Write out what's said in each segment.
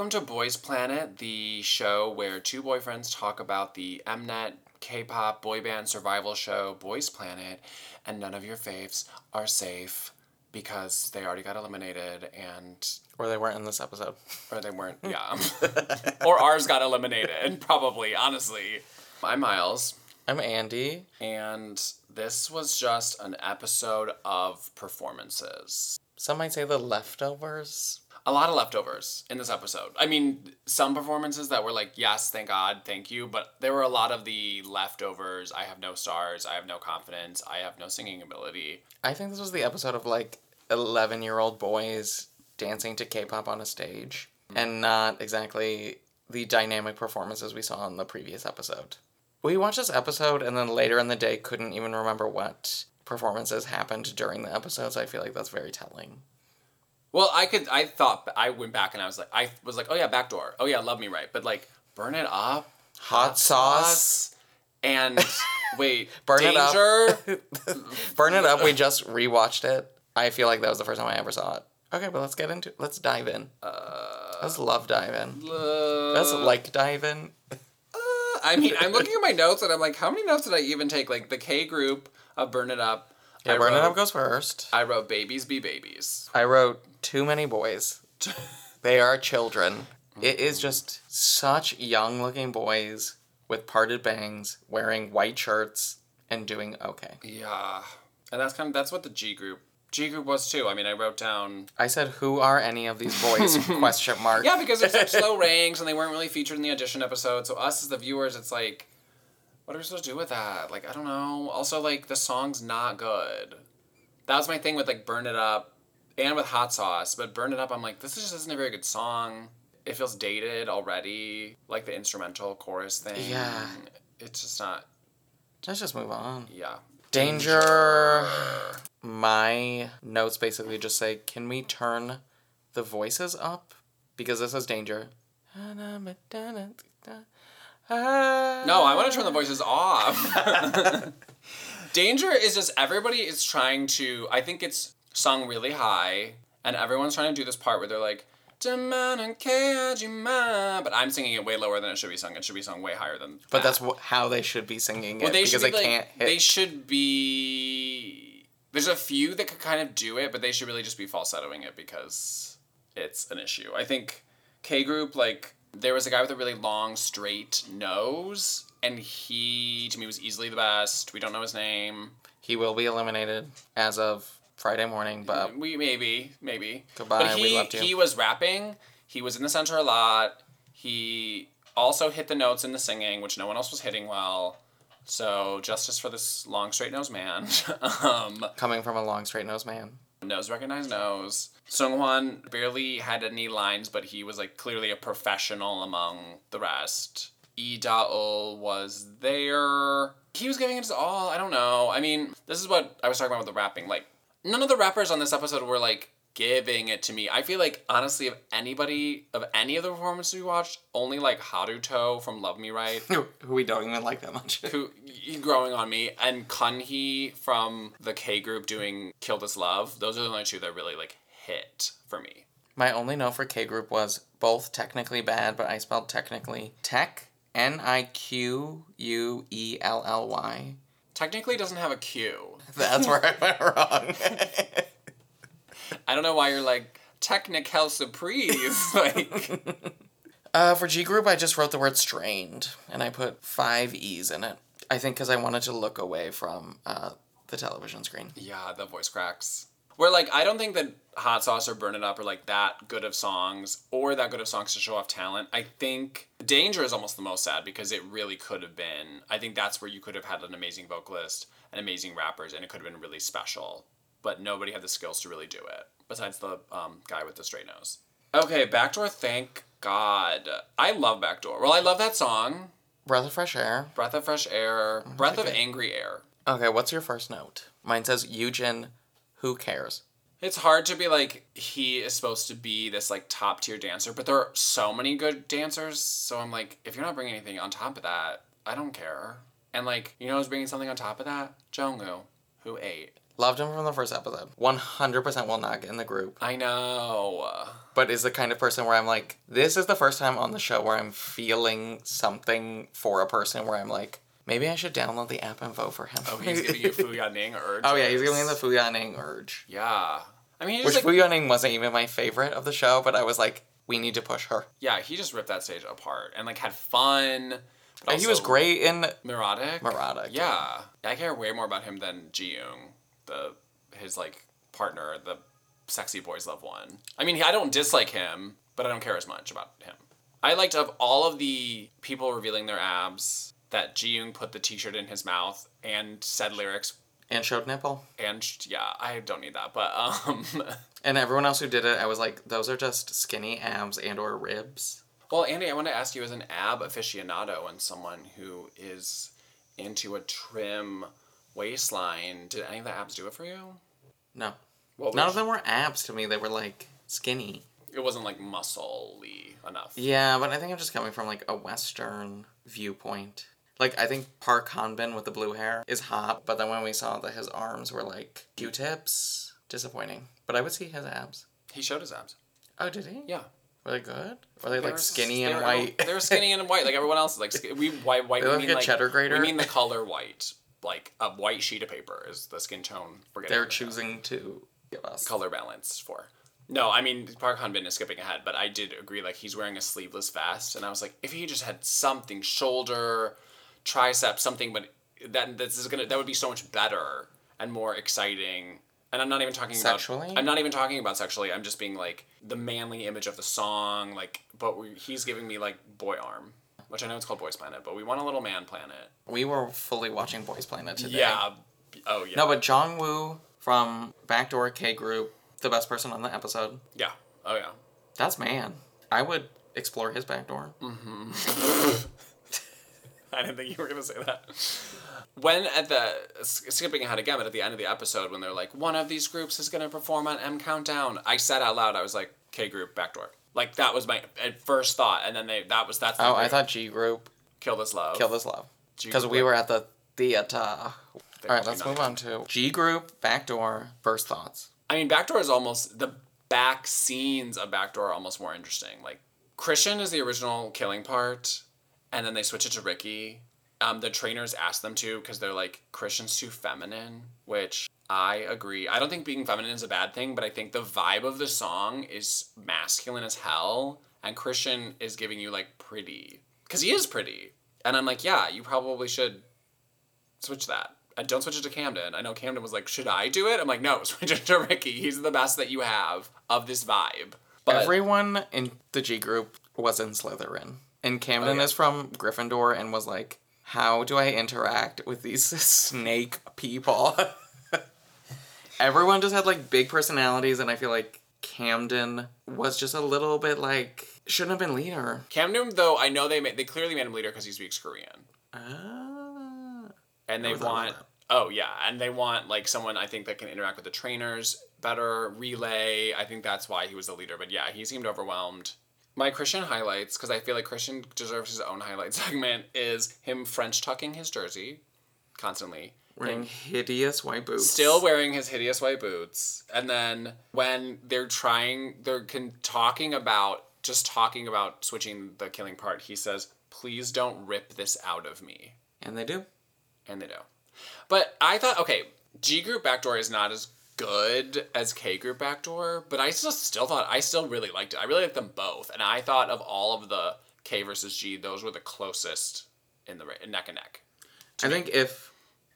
Welcome to Boys Planet, the show where two boyfriends talk about the Mnet K-pop boy band survival show Boys Planet, and none of your faves are safe because they already got eliminated and Or they weren't in this episode. or they weren't, yeah. or ours got eliminated, probably, honestly. I'm Miles, I'm Andy. and this was just an episode of performances. Some might say the leftovers. A lot of leftovers in this episode. I mean, some performances that were like, yes, thank God, thank you, but there were a lot of the leftovers. I have no stars, I have no confidence, I have no singing ability. I think this was the episode of like 11 year old boys dancing to K pop on a stage mm. and not exactly the dynamic performances we saw in the previous episode. We watched this episode and then later in the day couldn't even remember what performances happened during the episode, so I feel like that's very telling. Well, I could, I thought, I went back and I was like, I was like, oh yeah, backdoor. Oh yeah, love me right. But like, burn it up. Hot sauce. And wait, Burn it up. Burn It Up, we just rewatched it. I feel like that was the first time I ever saw it. Okay, but let's get into Let's dive in. Uh, Let's love dive in. uh, Let's like dive in. I mean, I'm looking at my notes and I'm like, how many notes did I even take? Like the K group of Burn It Up. Yeah, I Burn It wrote- Up goes first. I wrote babies be babies. I wrote too many boys. They are children. It is just such young looking boys with parted bangs, wearing white shirts, and doing okay. Yeah, and that's kind of that's what the G group G group was too. I mean, I wrote down I said, "Who are any of these boys?" Question mark. yeah because they're such low ranks and they weren't really featured in the audition episode. So us as the viewers, it's like, what are we supposed to do with that? Like I don't know. Also, like the song's not good. That was my thing with like Burn It Up and with Hot Sauce. But Burn It Up, I'm like, this just isn't a very good song. It feels dated already, like the instrumental chorus thing. Yeah. It's just not. Let's just move on. Yeah. Danger. My notes basically just say, "Can we turn the voices up?" Because this is danger. No, I want to turn the oh. voices off. Danger is just everybody is trying to. I think it's sung really high, and everyone's trying to do this part where they're like, "Demana but I'm singing it way lower than it should be sung. It should be sung way higher than. But that. that's wh- how they should be singing it well, they because should they be can't hit. They should be. There's a few that could kind of do it, but they should really just be falsettoing it because it's an issue. I think K group like there was a guy with a really long straight nose, and he to me was easily the best. We don't know his name. He will be eliminated as of Friday morning, but we maybe maybe. Goodbye, But he we loved you. he was rapping. He was in the center a lot. He also hit the notes in the singing, which no one else was hitting well. So justice for this long straight nosed man. um, coming from a long straight nosed man. Nose recognized nose. Sung Hwan barely had any lines, but he was like clearly a professional among the rest. Lee Da-ul was there. He was giving it his all. I don't know. I mean, this is what I was talking about with the rapping. Like, none of the rappers on this episode were like giving it to me. I feel like honestly, of anybody of any of the performances we watched, only like Haruto from Love Me Right Who we don't even like that much. who growing on me and Kunhee from the K group doing Kill This Love. Those are the only two that really like hit for me. My only note for K group was both technically bad, but I spelled technically tech N I Q U E L L Y. Technically, doesn't have a Q. That's where I went wrong. I don't know why you're like technical surprise. like uh, for G group, I just wrote the word strained, and I put five E's in it. I think because I wanted to look away from uh, the television screen. yeah, the voice cracks. Where like I don't think that Hot Sauce or Burn It Up are like that good of songs or that good of songs to show off talent. I think Danger is almost the most sad because it really could have been. I think that's where you could have had an amazing vocalist and amazing rappers, and it could have been really special. But nobody had the skills to really do it besides the um, guy with the straight nose. Okay, Backdoor. Thank God. I love Backdoor. Well, I love that song. Breath of fresh air. Breath of fresh air. Breath of okay. angry air. Okay, what's your first note? Mine says Eugen. Who cares? It's hard to be like he is supposed to be this like top tier dancer, but there are so many good dancers. So I'm like, if you're not bringing anything on top of that, I don't care. And like, you know who's bringing something on top of that? Jungwoo, who ate. Loved him from the first episode. 100% will not get in the group. I know. But is the kind of person where I'm like, this is the first time on the show where I'm feeling something for a person where I'm like, maybe I should download the app and vote for him. Oh, he's giving you Fu Yaning urge. oh, yeah, he's giving me the Fu Yaning urge. Yeah. I mean, he's Which like, Fu Yaning wasn't even my favorite of the show, but I was like, we need to push her. yeah, he just ripped that stage apart and like had fun. And he was great in Neurotic. Neurotic, Yeah. I care way more about him than Ji Young, the his like partner, the sexy boys love one. I mean, I don't dislike him, but I don't care as much about him. I liked of all of the people revealing their abs that Ji Young put the T-shirt in his mouth and said lyrics. and showed nipple. And yeah, I don't need that, but um, And everyone else who did it, I was like, those are just skinny abs and or ribs. well, Andy, I want to ask you as an ab aficionado and someone who is into a trim waistline, did any of the abs do it for you? No. What None was- of them were abs to me. They were like skinny. It wasn't like muscle-y enough. Yeah, but I think I'm just coming from like a Western viewpoint. Like I think Park Hanbin with the blue hair is hot, but then when we saw that his arms were like Q-tips, disappointing. But I would see his abs. He showed his abs. Oh, did he? Yeah. Were they good? Were they like skinny and white? They were skinny and white, like everyone else. Like we white white. They we look mean like a cheddar grater. We mean the color white, like a white sheet of paper is the skin tone. We're getting They're at right now. choosing to give us. color balance for. No, I mean Park Hanbin is skipping ahead, but I did agree. Like he's wearing a sleeveless vest, and I was like, if he just had something shoulder, tricep, something, but that this is gonna that would be so much better and more exciting. And I'm not even talking Sexually? about. I'm not even talking about sexually. I'm just being like the manly image of the song. Like, but we, he's giving me like boy arm, which I know it's called Boys Planet, but we want a little man planet. We were fully watching Boys Planet today. Yeah. Oh yeah. No, but Jong Woo from Backdoor K Group, the best person on the episode. yeah. Oh yeah. That's man. I would explore his backdoor. Mm-hmm. I didn't think you were gonna say that. When at the skipping ahead again, but at the end of the episode, when they're like, one of these groups is gonna perform on M Countdown, I said out loud, I was like, K group backdoor. Like that was my first thought, and then they that was that's Oh, I thought G Group kill this love. Kill This Love. Because we were at the theater. All right, let's move on to G Group, Backdoor, First Thoughts. I mean, backdoor is almost the back scenes of backdoor are almost more interesting. Like Christian is the original killing part, and then they switch it to Ricky. Um, the trainers ask them to because they're like Christian's too feminine, which I agree. I don't think being feminine is a bad thing, but I think the vibe of the song is masculine as hell, and Christian is giving you like pretty because he is pretty, and I'm like, yeah, you probably should switch that. And don't switch it to Camden. I know Camden was like, should I do it? I'm like, no, switch it to Ricky. He's the best that you have of this vibe. But Everyone in the G Group was in Slytherin. And Camden Oh, yeah. is from Gryffindor and was like, how do I interact with these snake people? Everyone just had like big personalities, and I feel like Camden was just a little bit like, shouldn't have been leader. Camden, though, I know they made, they clearly made him leader because he speaks Korean, Ah. and they want. Oh yeah, and they want like someone I think that can interact with the trainers better, relay. I think that's why he was the leader. But yeah, he seemed overwhelmed. My Christian highlights, because I feel like Christian deserves his own highlight segment, is him French tucking his jersey constantly. Wearing hideous white boots. still wearing his hideous white boots. And then when they're trying they're con- talking about just talking about switching the killing part he says please don't rip this out of me. And they do. and they do. But i thought okay g group backdoor is not as good as k group backdoor but i still still thought i still really liked it. I really liked them both. And i thought of all of the k versus g those were the closest in the ra- neck and neck I think if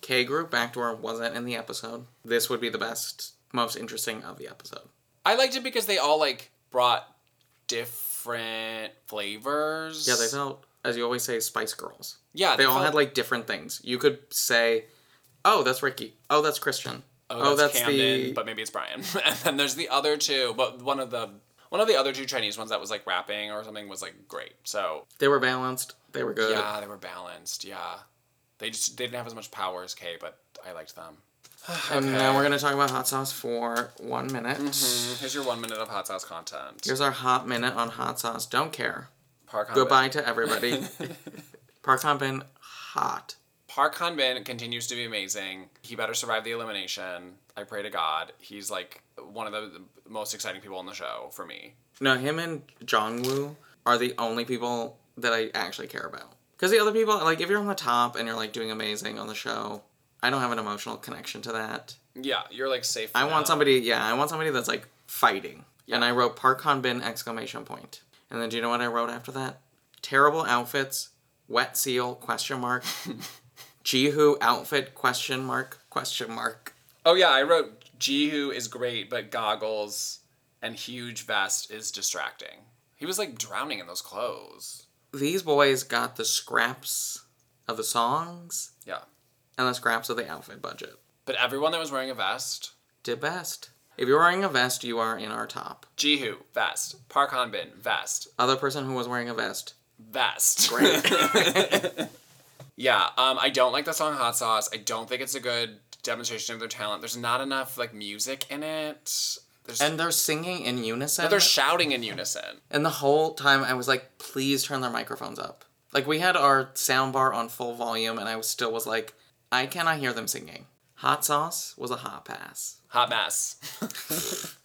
K Group Backdoor wasn't in the episode, this would be the best, most interesting of the episode. I liked it because they all like brought different flavors. Yeah, they felt, as you always say, Spice Girls. Yeah, They all felt- had like different things. You could say, "Oh, that's Ricky. Oh, that's Christian. Oh, oh that's, Camden, the." but maybe it's Brian. and then there's the other two, but one of the one of the other two Chinese ones that was like rapping or something was like great. So They were balanced. They were good. yeah, they were balanced. Yeah, they just they didn't have as much power as K, but I liked them. And now we're gonna talk about hot sauce for one minute. Mm, Here's your one minute of hot sauce content. Here's our hot minute on hot sauce. Don't care. Park Hanbin. Goodbye to everybody. Park Hanbin, hot. Park Han Bin continues to be amazing. He better survive the elimination. I pray to God. He's like one of the most exciting people on the show for me. No, him and Jongwoo are the only people that I actually care about. Because the other people, like, if you're on the top and you're like doing amazing on the show, I don't have an emotional connection to that. Yeah, you're like safe. I for want somebody, yeah, I want somebody that's like fighting. And I wrote Park Han Bin exclamation point. And then do you know what I wrote after that? Terrible outfits, wet seal question mark, Jihu outfit question mark question mark. Oh yeah, I wrote Jihu is great, but goggles and huge vest is distracting. He was like drowning in those clothes. These boys got the scraps of the songs Yeah. and the scraps of the outfit budget. But everyone that was wearing a vest, Did best. If you're wearing a vest, you are in our top. Jihu, vest. Park Han Bin, vest. Other person who was wearing a vest, Vest. Great. yeah, um, I don't like the song Hot Sauce. I don't think it's a good demonstration of their talent. There's not enough like music in it. There's and they're singing in unison. but they're shouting in unison. and the whole time I was like, please turn their microphones up. Like we had our sound bar on full volume, and I was still was like, I cannot hear them singing. Hot sauce was a hot pass. Hot mess.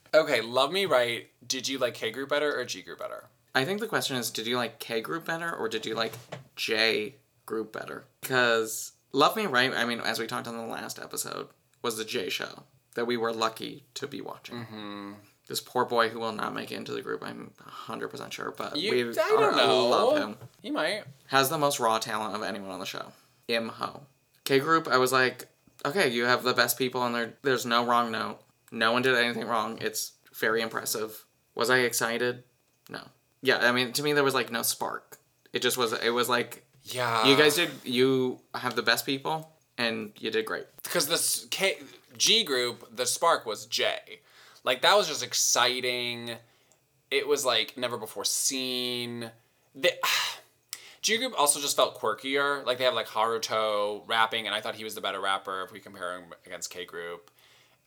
okay, Love Me Right. Did you like K group better or G group better? I think the question is, did you like K group better or did you like J group better? Because Love Me Right, I mean, as we talked on the last episode, was the J show that we were lucky to be watching. Mm-hmm. This poor boy who will not make it into the group, I'm 100% sure, but You- we I don't are- know. love him. He might. Has the most raw talent of anyone on the show. Im Ho. K group, I was like, okay, you have the best people and there, there's no wrong note. No one did anything wrong. It's very impressive. Was I excited? No. Yeah, I mean, to me, there was like no spark. It just was, it was like, Yeah. you guys did, you have the best people and you did great. because this K G group, the spark was J. Like that was just exciting. It was like never before seen. The, G group also just felt quirkier. Like they have like Haruto rapping, and I thought he was the better rapper if we compare him against K group.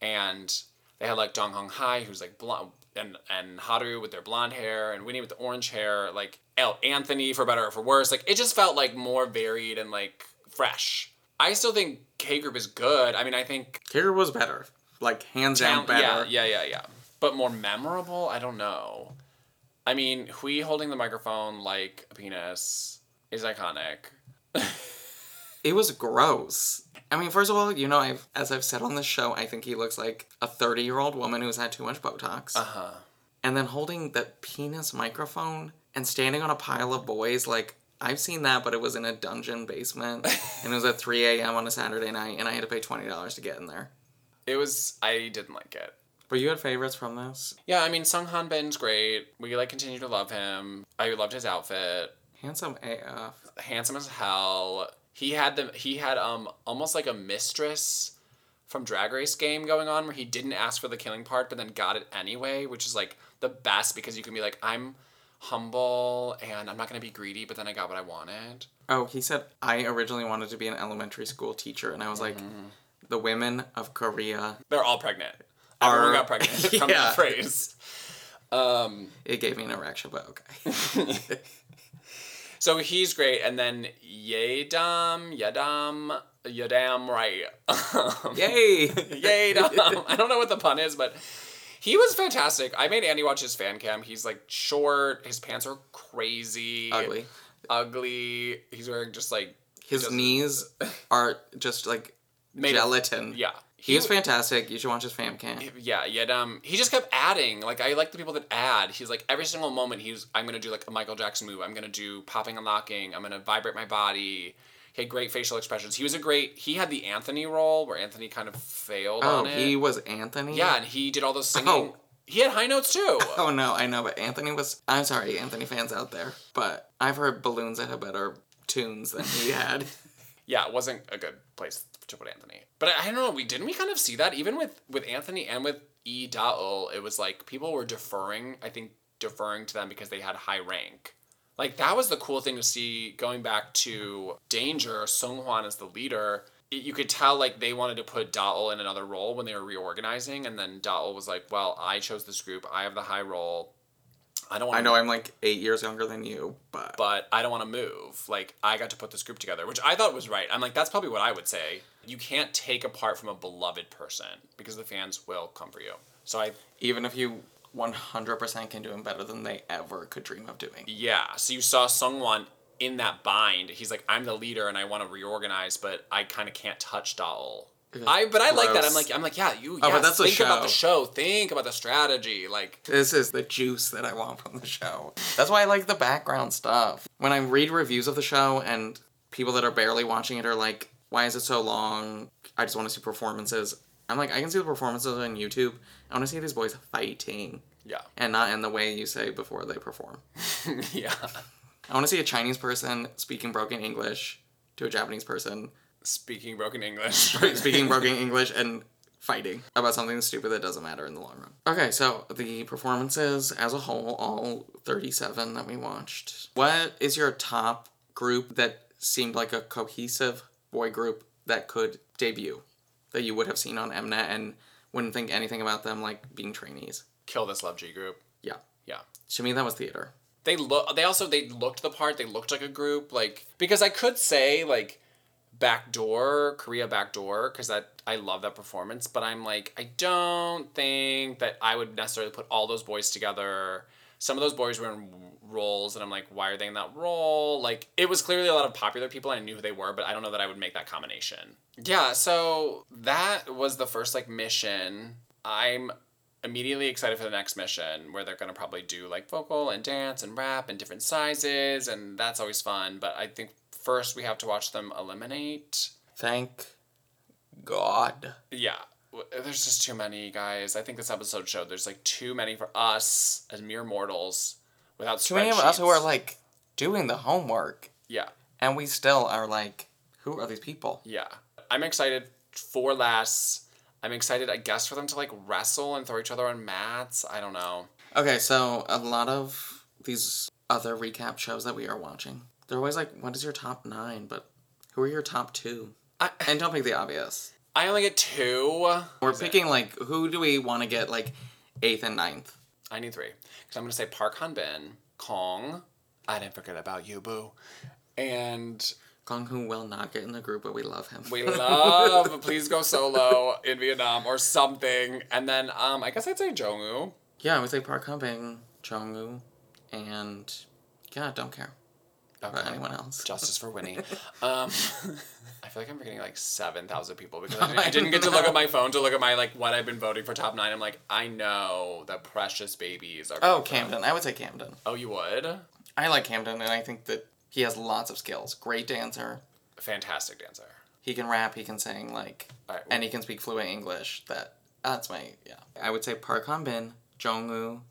And they had like Dong Hong Hai, who's like blonde, and and Haru with their blonde hair, and Winnie with the orange hair. Like El Anthony for better or for worse. Like it just felt like more varied and like fresh. I still think K group is good. I mean, I think K group was better. Like, hands down better. Yeah, yeah, yeah, yeah. But more memorable? I don't know. I mean, Hui holding the microphone like a penis is iconic. It was gross. I mean, first of all, you know, I've as I've said on this show, I think he looks like a 30 year old woman who's had too much Botox. Uh huh. and then holding that penis microphone and standing on a pile of boys like i've seen that but it was in a dungeon basement and it was at 3 a.m on a saturday night and i had to pay $20 to get in there It was. I didn't like it. but you had favorites from this Yeah, I mean, Sung Han Bin's great. We like continue to love him. I loved his outfit. handsome af Handsome as hell. He had the he had um almost like a mistress from Drag Race game going on where he didn't ask for the killing part but then got it anyway, which is like the best because you can be like I'm humble and I'm not gonna be greedy, but then I got what I wanted. oh he said i originally wanted to be an elementary school teacher and i was like the women of korea They're all pregnant. Are- Everyone got pregnant from Yeah. that phrase. Um, it gave me an erection but okay so he's great, and then Yadam, Yadam, Yadam, right? yay Yadam. I don't know what the pun is, but he was fantastic. I made Andy watch his fan cam. He's like short. His pants are crazy, ugly ugly. He's wearing just like his knees are just like Made of- gelatin yeah. he was fantastic you should watch his fam cam Yeah, yet um, he just kept adding. Like I like the people that add. He's like every single moment he's I'm gonna do like a Michael Jackson move. I'm gonna do popping and locking. I'm gonna vibrate my body. He had great facial expressions. He was a great. He had the Anthony role where Anthony kind of failed Oh, on it. he was Anthony? yeah, and he did all those singing. Oh. He had high notes too. Oh no, I know, but Anthony was. I'm sorry, Anthony fans out there, but I've heard balloons that have better tunes than he had. yeah, it wasn't a good place to put Anthony. But I, I don't know. We didn't we kind of see that even with with Anthony and with E Daul. It was like people were deferring. I think deferring to them because they had high rank. Like that was the cool thing to see going back to Danger. Sung Hwan as the leader. It, you could tell like they wanted to put Daul in another role when they were reorganizing, and then Daul was like, "Well, I chose this group. I have the high role." I don't want I know I'm like eight years younger than you, but, but I don't want to move. Like I got to put this group together, which I thought was right. I'm like, that's probably what I would say. You can't take apart from a beloved person because the fans will come for you. So I, even if you 100% can do them better than they ever could dream of doing. yeah. So you saw Sung Hwan in that bind. He's like, I'm the leader and I want to reorganize, but I kind of can't touch Daol. I but I like that. I'm like I'm like yeah you Oh, but yes, that's the think about the show. show think about the strategy like This is the juice that I want from the show. That's why I like the background stuff. When I read reviews of the show and people that are barely watching it are like, why is it so long? I just want to see performances. I'm like, I can see the performances on YouTube. I want to see these boys fighting yeah and not in the way you say before they perform. yeah I want to see a Chinese person speaking broken English to a Japanese person speaking broken English speaking broken English and fighting about something stupid that doesn't matter in the long run. Okay, so the performances as a whole, all 37 that we watched. What is your top group that seemed like a cohesive boy group that could debut that you would have seen on Mnet and wouldn't think anything about them like being trainees? kill this love G group Yeah. yeah To me, that was theater. they look they also they looked the part they looked like a group like because i could say like backdoor korea backdoor because that i love that performance but i'm like i don't think that i would necessarily put all those boys together some of those boys were in roles and i'm like why are they in that role? Like it was clearly a lot of popular people and i knew who they were but i don't know that i would make that combination. Yeah so that was the first like mission. I'm immediately excited for the next mission where they're going to probably do like vocal and dance and rap and different sizes and that's always fun but i think first we have to watch them eliminate Thank God. yeah. w- there's just too many guys i think this episode showed there's like too many for us as mere mortals without Too many of us who are like doing the homework yeah and we still are like, who are these people? yeah i'm excited for less i'm excited i guess for them to like wrestle and throw each other on mats i don't know Okay, so a lot of these other recap shows that we are watching, they're always like, what is your top nine? But who are your top two? i, And don't pick the obvious. I only get two We're picking like, who do we want to get like eighth and ninth? I need three. Because I'm going to say Park Han Bin, Kong, I didn't forget about you, boo. And Gong Hu will not get in the group, but we love him. we love Please Go Solo in Vietnam or something. And then um, I guess I'd say Jongwoo. yeah, I would say Park Han Bin, Jongwoo, and yeah, don't care about Okay. anyone else. Justice for Winnie. um, I feel like I'm forgetting like 7,000 people because I, I didn't- I didn't get to look at my phone to look at my like what I've been voting for top nine. I'm like, I know the precious babies are. Oh, Camden. I would say Camden. Oh, you would? I like Camden, and I think that he has lots of skills. Great dancer. Fantastic dancer. He can rap, he can sing, like, right, and he can speak fluent English. That that's my yeah. I would say Park Han Bin, Jongwoo,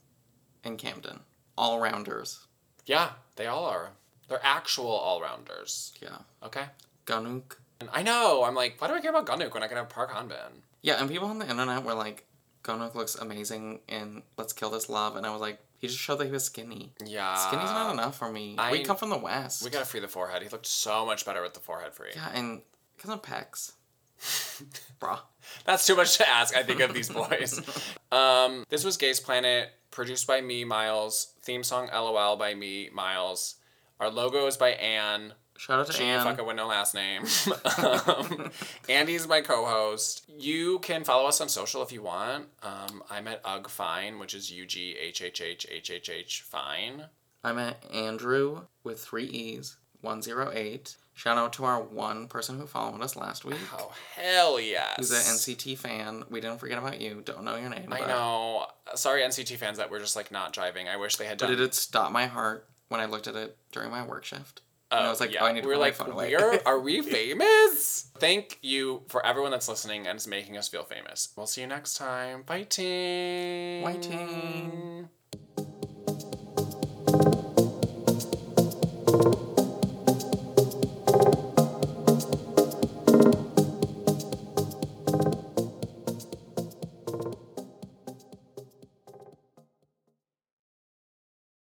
and Camden, all rounders. Yeah, they all are. They're actual all rounders. Yeah, Okay. Ganuk. And I know. I'm like, why do I care about Gunduk when I can have Park Hanbin? Yeah, and people on the internet were like, Ganuk looks amazing in Let's Kill This Love, and I was like, he just showed that he was skinny. Yeah. Skinny's not enough for me. I- we come from the west. We gotta free the forehead. He looked so much better with the forehead free. Yeah, and because of pecs. Bruh. That's too much to ask, I think, of these boys. um, this was Gays Planet, produced by me, Miles. Theme song LOL by me, Miles. Our logo is by Anne. Shout out to She Anne. fucking with no last name. um, Andy's my co-host. You can follow us on social if you want. Um, I'm at Ugh Fine, which is U G H H H H H H Fine. I'm at Andrew with three E's, 108. Shout out to our one person who followed us last week. Oh hell yes! He's an NCT fan. We didn't forget about you. Don't know your name. I but, know. Sorry, NCT fans that were just like not driving. I wish they had But done. it did stop my heart when I looked at it during my work shift. and I oh, was like, yeah. oh, I need to we were put like, my phone away. we're are we famous? Thank you for everyone that's listening and is making us feel famous. We'll see you next time. Fighting. Fighting.